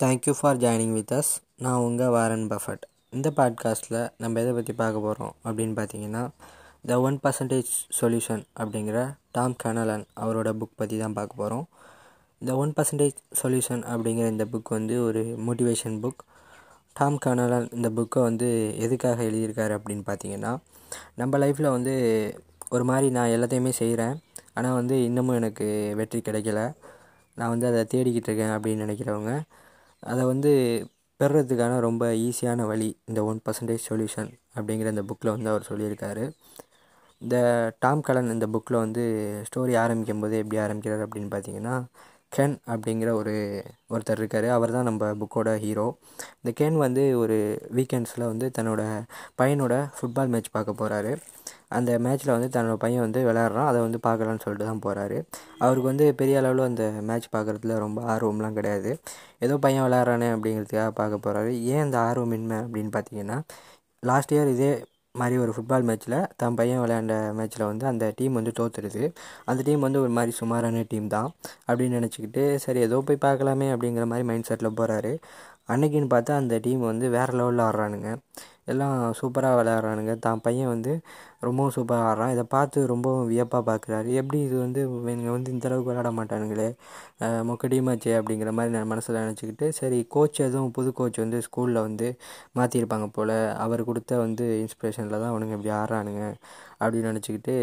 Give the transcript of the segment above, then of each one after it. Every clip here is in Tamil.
Thank you for joining with us நான் உங்கள் வாரன் பஃபட். இந்த பாட்காஸ்ட்டில் நம்ம எதை பற்றி பார்க்க போகிறோம் அப்படின்னு பார்த்தீங்கன்னா த ஒன் பர்சன்டேஜ் சொல்யூஷன் அப்படிங்கிற டாம் கனலன் அவரோட புக் பற்றி தான் பார்க்க போகிறோம் த ஒன் பர்சன்டேஜ் சொல்யூஷன் அப்படிங்கிற இந்த புக் வந்து ஒரு மோட்டிவேஷன் புக் டாம் கனலன் இந்த புக்கை வந்து எதுக்காக எழுதியிருக்காரு அப்படின்னு பார்த்தீங்கன்னா நம்ம லைஃப்பில் வந்து ஒரு மாதிரி நான் எல்லாத்தையுமே செய்கிறேன் ஆனால் வந்து இன்னமும் எனக்கு வெற்றி கிடைக்கல. நான் வந்து அதை தேடிக்கிட்டு இருக்கேன் அப்படின்னு நினைக்கிறவங்க அதை வந்து பெறுறதுக்கான ரொம்ப ஈஸியான வழி இந்த ஒன் பர்சன்டேஜ் சொல்யூஷன் அப்படிங்கிற இந்த புக்கில் வந்து அவர் சொல்லியிருக்காரு. இந்த டாம் கலன் இந்த புக்கில் வந்து ஸ்டோரி ஆரம்பிக்கும் போது எப்படி ஆரம்பிக்கிறார் அப்படின்னு பார்த்தீங்கன்னா கென் அப்படிங்கிற ஒரு ஒருத்தர் இருக்கார். அவர் தான் நம்ம புக்கோட ஹீரோ இந்த கென் வந்து ஒரு வீக்கெண்ட்ஸில் வந்து தன்னோட பையனோட ஃபுட்பால் மேட்ச் பார்க்க போகிறாரு அந்த மேட்ச்சில் வந்து தன்னோட பையன் வந்து விளையாடுறான். அதை வந்து பார்க்கலான்னு சொல்லிட்டு தான் போகிறாரு அவருக்கு வந்து பெரிய அளவில் அந்த மேட்ச் பார்க்குறதுல ரொம்ப ஆர்வம்லாம் கிடையாது. ஏதோ பையன் விளையாடுறானே அப்படிங்கிறதுக்காக பார்க்க போகிறாரு ஏன் அந்த ஆர்வமின்மை அப்படின்னு பார்த்தீங்கன்னா லாஸ்ட் இயர் இதே மாதிரி ஒரு ஃபுட்பால் மேட்ச்சில் தன் பையன் விளையாண்ட மேட்ச்சில் வந்து அந்த டீம் வந்து தோற்றுருது அந்த டீம் வந்து ஒரு மாதிரி சுமாரான டீம் தான் அப்படின்னு நினச்சிக்கிட்டு சரி ஏதோ போய் பார்க்கலாமே அப்படிங்கிற மாதிரி மைண்ட் செட்டில் போகிறாரு அன்னைக்குன்னு பார்த்தா அந்த டீம் வந்து வேறு லெவலில் ஆடுறானுங்க. எல்லாம் சூப்பராக விளையாடுறானுங்க. தான் பையன் வந்து ரொம்பவும் சூப்பராக ஆடுறான். இதை பார்த்து ரொம்பவும் வியப்பாக பார்க்குறாரு எப்படி இது வந்து இவங்க வந்து இந்தளவுக்கு விளையாட மாட்டானுங்களே? மொக்க டீமாச்சே அப்படிங்கிற மாதிரி நான் மனசில் நினச்சிக்கிட்டு சரி கோச் எதுவும் புது கோச் வந்து ஸ்கூலில் வந்து மாற்றிருப்பாங்க போல். அவர் கொடுத்த வந்து இன்ஸ்பிரேஷனில் தான் அவனுங்க இப்படி ஆடுறானுங்க அப்படின்னு நினச்சிக்கிட்டு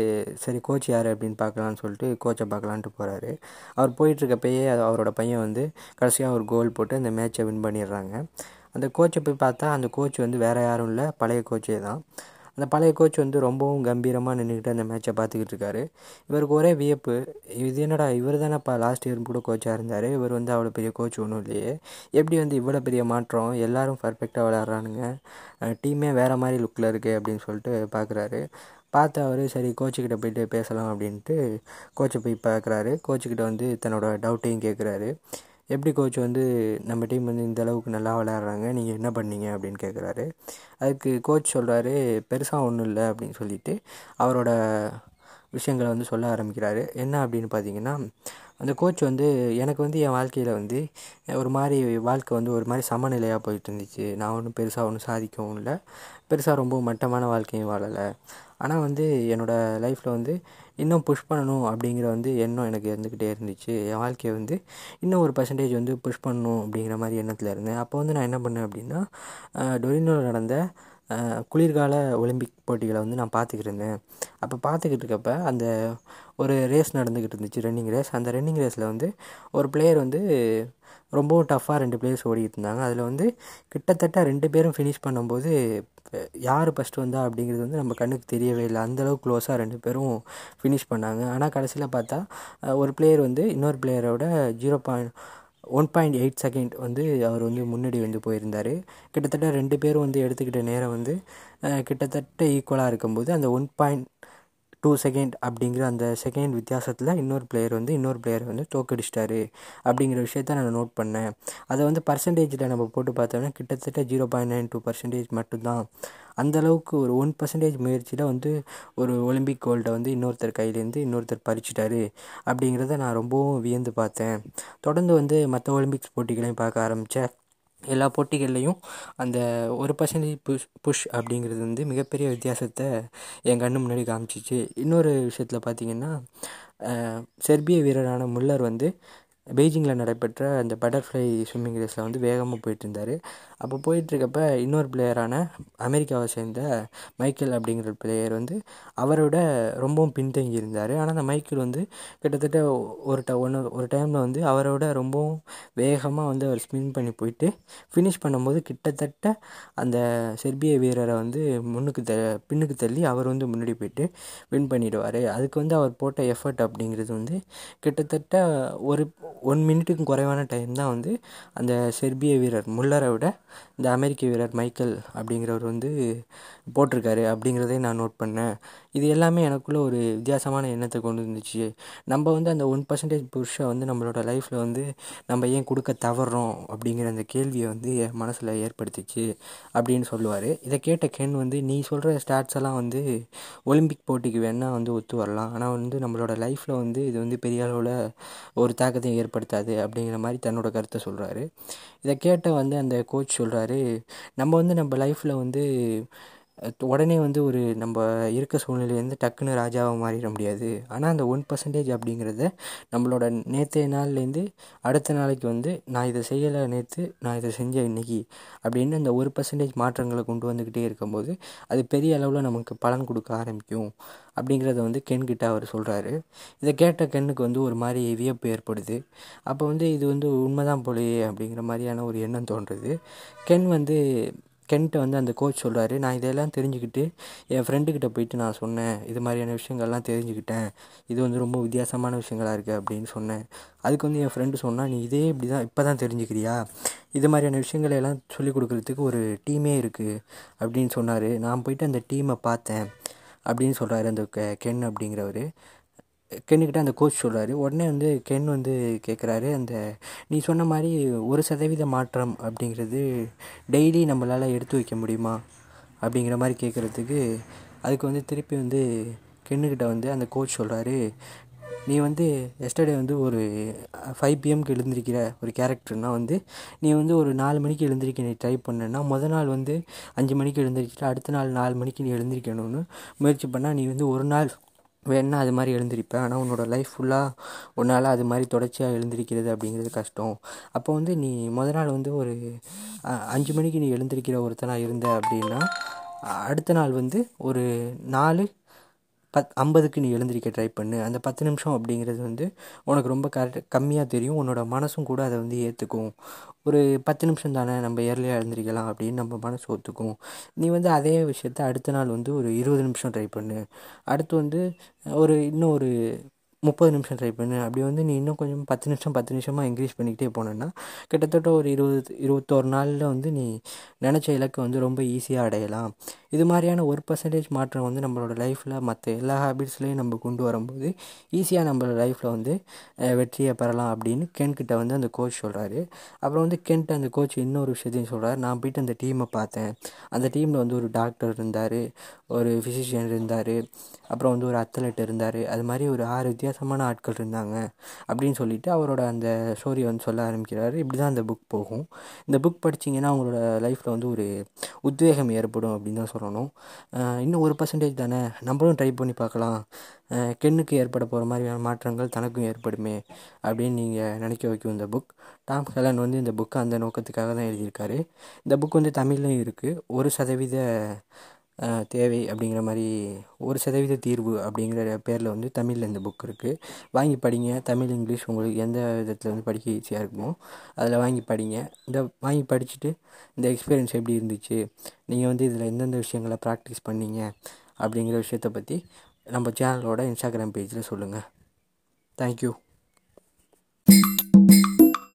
சரி கோச் யார் அப்படின்னு பார்க்கலான்னு சொல்லிட்டு கோச்சை பார்க்கலான்ட்டு போகிறாரு அவர் போயிட்டுருக்கப்பயே அவரோட பையன் வந்து கடைசியாக ஒரு கோல் போட்டு அந்த மேட்ச்சை வின் பண்ணிடுறாங்க. அந்த கோச்சை போய் பார்த்தா அந்த கோச் வந்து வேறு யாரும் இல்லை. பழைய கோச்சே தான். அந்த பழைய கோச் வந்து ரொம்பவும் கம்பீரமாக நின்றுக்கிட்டு அந்த மேட்ச்சை பார்த்துக்கிட்டு இருக்காரு. இவருக்கு ஒரே வியப்பு இது என்னடா இவர் தானேப்பா லாஸ்ட் இயர் கூட கோச்சாக இருந்தார். இவர் வந்து அவ்வளோ பெரிய கோச் ஒன்றும் இல்லையே. எப்படி வந்து இவ்வளோ பெரிய மாற்றம்? எல்லோரும் பர்ஃபெக்டாக விளையாடுறானுங்க. டீமே வேறு மாதிரி லுக்கில் இருக்குது அப்படின்னு சொல்லிட்டு பார்க்குறாரு. பார்த்து அவர் சரி கோச்சுக்கிட்ட போயிட்டு பேசலாம் அப்படின்ட்டு கோச்சை போய் பார்க்குறாரு. கோச்சுக்கிட்ட வந்து தன்னோட டவுட்டையும் கேட்குறாரு எப்படி கோச் வந்து நம்ம டீம் வந்து இந்த அளவுக்கு நல்லா விளையாடுறாங்க? நீங்கள் என்ன பண்ணீங்க? அப்படின்னு கேட்குறாரு அதுக்கு கோச் சொல்கிறாரு பெருசாக ஒன்றும் இல்லை அப்படின்னு சொல்லிட்டு அவரோட விஷயங்களை வந்து சொல்ல ஆரம்பிக்கிறாரு. என்ன அப்படின்னு பார்த்தீங்கன்னா அந்த கோச் வந்து எனக்கு வந்து என் வாழ்க்கையில் வந்து ஒரு மாதிரி வாழ்க்கை வந்து ஒரு மாதிரி சமநிலையாக போயிட்டு இருந்துச்சு. நான் ஒன்றும் பெருசாக ஒன்றும் சாதிக்கவும் இல்லை. பெருசாக ரொம்ப மட்டமான வாழ்க்கையும் வாழலை. ஆனால் வந்து என்னோடய லைஃப்பில் வந்து இன்னும் புஷ் பண்ணணும் அப்படிங்கிற வந்து எண்ணம் எனக்கு இருந்துக்கிட்டே இருந்துச்சு. என் வாழ்க்கையை வந்து இன்னும் ஒரு பர்சன்டேஜ் வந்து புஷ் பண்ணணும் அப்படிங்கிற மாதிரி எண்ணத்தில் இருந்தேன். அப்போ வந்து நான் என்ன பண்ணேன் அப்படின்னா டொரினோவில் நடந்த குளிர்கால ஒலிம்பிக் போட்டிகளை வந்து நான் பார்த்துக்கிட்டு இருந்தேன். அப்போ பார்த்துக்கிட்டு இருக்கப்ப அந்த ஒரு ரேஸ் நடந்துக்கிட்டு இருந்துச்சு ரன்னிங் ரேஸ் அந்த ரன்னிங் ரேஸில் வந்து ஒரு பிளேயர் வந்து ரொம்பவும் டஃப்பாக ரெண்டு பிளேயர்ஸ் ஓடிக்கிட்டு இருந்தாங்க. அதில் வந்து கிட்டத்தட்ட ரெண்டு பேரும் ஃபினிஷ் பண்ணும்போது யார் ஃபஸ்ட்டு வந்தா அப்படிங்கிறது வந்து நம்ம கண்ணுக்கு தெரியவே இல்லை. அந்தளவுக்கு க்ளோஸாக ரெண்டு பேரும் ஃபினிஷ் பண்ணாங்க. ஆனால் கடைசியில் பார்த்தா ஒரு பிளேயர் வந்து இன்னொரு பிளேயரோட zero point one point eight second வந்து அவர் வந்து முன்னாடி வந்து போயிருந்தார். கிட்டத்தட்ட ரெண்டு பேரும் வந்து எடுத்துக்கிட்ட நேரம் வந்து கிட்டத்தட்ட ஈக்குவலாக இருக்கும்போது அந்த ஒன் பாயிண்ட் டூ செகண்ட் அப்படிங்கிற அந்த செகண்ட் வித்தியாசத்தில் இன்னொரு பிளேயர் வந்து இன்னொரு பிளேயர் வந்து தோக்கடிச்சிட்டாரு அப்படிங்கிற விஷயத்த நான் நோட் பண்ணேன். அதை வந்து பர்சன்டேஜில் நம்ம போட்டு பார்த்தோம்னா கிட்டத்தட்ட zero point nine two percentage மட்டும்தான். அந்தளவுக்கு ஒரு ஒன் பர்சன்டேஜ் முயற்சியில் வந்து ஒரு ஒலிம்பிக் கோல்டை வந்து இன்னொருத்தர் கையிலேருந்து இன்னொருத்தர் பறிச்சிட்டாரு அப்படிங்கிறத நான் ரொம்பவும் வியந்து பார்த்தேன். தொடர்ந்து வந்து மற்ற ஒலிம்பிக்ஸ் போட்டிகளையும் பார்க்க ஆரம்பித்தேன் எல்லா போட்டிகள்லையும் அந்த ஒரு பர்சன்டேஜ் புஷ் புஷ் அப்படிங்கிறது வந்து மிகப்பெரிய வித்தியாசத்தை என் கண்ணு முன்னாடி காமிச்சிச்சு. இன்னொரு விஷயத்தில் பார்த்திங்கன்னா செர்பிய வீரரான முல்லர் வந்து பெய்ஜிங்கில் நடைபெற்ற அந்த பட்டர்ஃப்ளை ஸ்விம்மிங் ரேஸில் வந்து வேகமாக போயிட்டு இருந்தார் அப்போ போயிட்டுருக்கப்ப இன்னொரு பிளேயரான அமெரிக்காவை சேர்ந்த மைக்கேல் அப்படிங்கிற பிளேயர் வந்து அவரோட ரொம்பவும் பின்தங்கி இருந்தார். ஆனால் அந்த மைக்கேல் வந்து கிட்டத்தட்ட ஒரு ட ஒன்று ஒரு டைமில் வந்து அவரோட ரொம்பவும் வேகமாக வந்து அவர் ஸ்பின் பண்ணி போயிட்டு ஃபினிஷ் பண்ணும்போது கிட்டத்தட்ட அந்த செர்பிய வீரரை வந்து முன்னுக்கு த பின்னுக்கு தள்ளி அவர் வந்து முன்னாடி போயிட்டு வின் பண்ணிடுவார். அதுக்கு வந்து அவர் போட்ட எஃபர்ட் அப்படிங்கிறது வந்து கிட்டத்தட்ட ஒரு ஒன் மினிட்டுக்கும் குறைவான டைம் தான் வந்து அந்த செர்பிய வீரர் முல்லரை விட இந்த அமெரிக்க வீரர் மைக்கேல் அப்படிங்கிறவர் வந்து போட்டிருக்காரு அப்படிங்கிறதையும் நான் நோட் பண்ணேன். இது எல்லாமே எனக்குள்ளே ஒரு வித்தியாசமான எண்ணத்தை கொண்டு வந்துச்சு. நம்ம வந்து அந்த ஒன் பர்சன்டேஜ் புஷ்ஷை வந்து நம்மளோட லைஃப்பில் வந்து நம்ம ஏன் கொடுக்க தவறோம் அப்படிங்கிற அந்த கேள்வியை வந்து என் மனசில் ஏற்படுத்திச்சு அப்படின்னு சொல்லுவார். இதை கேட்ட கென் வந்து நீ சொல்கிற ஸ்டாட்ஸ் எல்லாம் வந்து ஒலிம்பிக் போட்டிக்கு வேணால் வந்து ஒத்து வரலாம். ஆனால் வந்து நம்மளோட லைஃப்பில் வந்து இது வந்து பெரிய அளவில் ஒரு தாக்கத்தை ஏற்படுத்தாது அப்படிங்கிற மாதிரி தன்னோட கருத்தை சொல்கிறாரு இதை கேட்ட வந்து அந்த கோச் சொல்கிறாரு நம்ம வந்து நம்ம லைஃப்பில் வந்து உடனே வந்து ஒரு நம்ம இருக்க சூழ்நிலையிலேருந்து டக்குன்னு ராஜாவாக மாறிட முடியாது. ஆனால் அந்த ஒன் பர்சன்டேஜ் அப்படிங்கிறத நம்மளோட நேற்றைய நாள்லேருந்து அடுத்த நாளைக்கு வந்து நான் இதை செய்யலை நேற்று நான் இதை செஞ்சேன் இன்றைக்கி அப்படின்னு அந்த ஒரு பர்சன்டேஜ் மாற்றங்களை கொண்டு வந்துக்கிட்டே இருக்கும்போது அது பெரிய அளவில் நமக்கு பலன் கொடுக்க ஆரம்பிக்கும் அப்படிங்கிறத வந்து கென்கிட்ட அவர் சொல்கிறாரு இதை கேட்ட கென்னுக்கு வந்து ஒரு மாதிரி வியப்பு ஏற்படுது. அப்போ வந்து இது வந்து உண்மைதான் போலையே அப்படிங்கிற மாதிரியான ஒரு எண்ணம் தோன்றுது. கென் வந்து கென்ட்ட வந்து அந்த கோச் சொல்கிறாரு நான் இதெல்லாம் தெரிஞ்சுக்கிட்டு என் ஃப்ரெண்டுக்கிட்ட போயிட்டு நான் சொன்னேன். இது மாதிரியான விஷயங்கள்லாம் தெரிஞ்சுக்கிட்டேன். இது வந்து ரொம்ப வித்தியாசமான விஷயங்களாக இருக்குது அப்படின்னு சொன்னேன். அதுக்கு வந்து என் ஃப்ரெண்டு சொன்னால் நீ இதே இப்படி தான் இப்போ தான் தெரிஞ்சுக்கிறியா? இது மாதிரியான விஷயங்களை எல்லாம் சொல்லிக் கொடுக்குறதுக்கு ஒரு டீமே இருக்குது அப்படின்னு சொன்னார். நான் போயிட்டு அந்த டீமை பார்த்தேன் அப்படின்னு சொல்கிறாரு அந்த கென் அப்படிங்கிறவர். கென்னுக்கிட்ட அந்த கோச் சொல்கிறாரு உடனே வந்து கென் வந்து கேட்குறாரு அந்த நீ சொன்ன மாதிரி ஒரு சதவீத மாற்றம் அப்படிங்கிறது டெய்லி நம்மளால் எடுத்து வைக்க முடியுமா? அப்படிங்கிற மாதிரி கேட்குறதுக்கு அதுக்கு வந்து திருப்பி வந்து கென்னுக்கிட்ட வந்து அந்த கோச் சொல்கிறாரு நீ வந்து எஸ்டர்டே வந்து ஒரு ஃபைவ் பிஎம்க்கு எழுந்திருக்கிற ஒரு கேரக்டர்னால் வந்து நீ வந்து ஒரு நாலு மணிக்கு எழுந்திருக்க நீ ட்ரை பண்ணேன்னா முத நாள் வந்து அஞ்சு மணிக்கு எழுந்திரிச்சிட்டு அடுத்த நாள் நாலு மணிக்கு நீ எழுந்திருக்கணும்னு முயற்சி பண்ணால் நீ வந்து ஒரு நாள் வேணா அது மாதிரி எழுந்திருப்பேன். ஆனால் உன்னோட லைஃப் ஃபுல்லாக உன்னால் அது மாதிரி தொடர்ச்சியாக எழுந்திருக்கிறது அப்படிங்கிறது கஷ்டம். அப்போ வந்து நீ முத நாள் வந்து ஒரு அஞ்சு மணிக்கு நீ எழுந்திருக்கிற ஒருத்தனாக இருந்த அப்படின்னா அடுத்த நாள் வந்து ஒரு நாலு பத் ஐம்பதுக்கு நீ எழுந்திரிக்க ட்ரை பண்ணு. அந்த பத்து நிமிஷம் அப்படிங்கிறது வந்து உனக்கு ரொம்ப கரெக்ட் கம்மியாக தெரியும். உன்னோட மனசும் கூட அதை வந்து ஏற்றுக்கும் ஒரு பத்து நிமிஷம் தானே நம்ம ஏர்லியாக எழுந்திரிக்கலாம் அப்படின்னு நம்ம மனசு ஒத்துக்கும். நீ வந்து அதே விஷயத்த அடுத்த நாள் வந்து ஒரு இருபது நிமிஷம் ட்ரை பண்ணு. அடுத்து வந்து ஒரு இன்னும் ஒரு முப்பது நிமிஷம் ட்ரை பண்ணு. அப்படி வந்து நீ இன்னும் கொஞ்சம் பத்து நிமிஷம் பத்து நிமிஷமாக இன்க்ரீஸ் பண்ணிக்கிட்டே போனேன்னா கிட்டத்தட்ட ஒரு இருபது இருபத்தோரு நாளில் வந்து நீ நினச்ச இலக்கை வந்து ரொம்ப ஈஸியாக அடையலாம். இது மாதிரியான ஒரு பர்சன்டேஜ் மாற்றம் வந்து நம்மளோட லைஃப்பில் மற்ற எல்லா ஹேபிட்ஸ்லேயும் நம்ம கொண்டு வரும்போது ஈஸியாக நம்மளோட லைஃப்பில் வந்து வெற்றியை பெறலாம் அப்படின்னு கென்கிட்ட வந்து அந்த கோச் சொல்கிறாரு அப்புறம் வந்து கென்ட் அந்த கோச் இன்னொரு விஷயத்தையும் சொல்கிறார் நான் போயிட்டு அந்த டீமை பார்த்தேன். அந்த டீமில் வந்து ஒரு டாக்டர் இருந்தார் ஒரு ஃபிசிஷியன் இருந்தார் அப்புறம் வந்து ஒரு அத்லெட் இருந்தார். அது மாதிரி ஒரு ஆறு வித்தியாசமான ஆட்கள் இருந்தாங்க அப்படின்னு சொல்லிட்டு அவரோட அந்த ஸ்டோரியை வந்து சொல்ல ஆரம்பிக்கிறாரு. இப்படி தான் அந்த புக் போகும். இந்த புக் படிச்சிங்கன்னா அவங்களோட லைஃப்பில் வந்து ஒரு உத்வேகம் ஏற்படும் அப்படின்னு தான் சொல்லணும் இன்னும் ஒரு பர்சன்டேஜ் தானே? நம்மளும் ட்ரை பண்ணி பார்க்கலாம். கென்னுக்கு ஏற்பட போகிற மாதிரியான மாற்றங்கள் தனக்கும் ஏற்படுமே அப்படின்னு நீங்கள் நினைக்க வைக்கும் இந்த புக் டாம் ஹெலன் வந்து இந்த புக்கை அந்த நோக்கத்துக்காக தான் எழுதியிருக்காரு. இந்த புக் வந்து தமிழ்லையும் இருக்குது ஒரு சதவீத தேவை அப்படிங்கிற மாதிரி ஒரு சதவீத தீர்வு அப்படிங்கிற பேரில் வந்து தமிழில் இந்த புக் இருக்குது வாங்கி படிங்க. தமிழ் இங்கிலீஷ் உங்களுக்கு எந்த விதத்தில் வந்து படிக்க ஈஸியாக இருக்குமோ அதில் வாங்கி படிங்க. இந்த வாங்கி படிச்சுட்டு இந்த எக்ஸ்பீரியன்ஸ் எப்படி இருந்துச்சு? நீங்கள் வந்து இதில் எந்தெந்த விஷயங்களை ப்ராக்டிஸ் பண்ணீங்க? அப்படிங்கிற விஷயத்தை பற்றி நம்ம சேனலோட இன்ஸ்டாகிராம் பேஜில் சொல்லுங்கள் தேங்க்யூ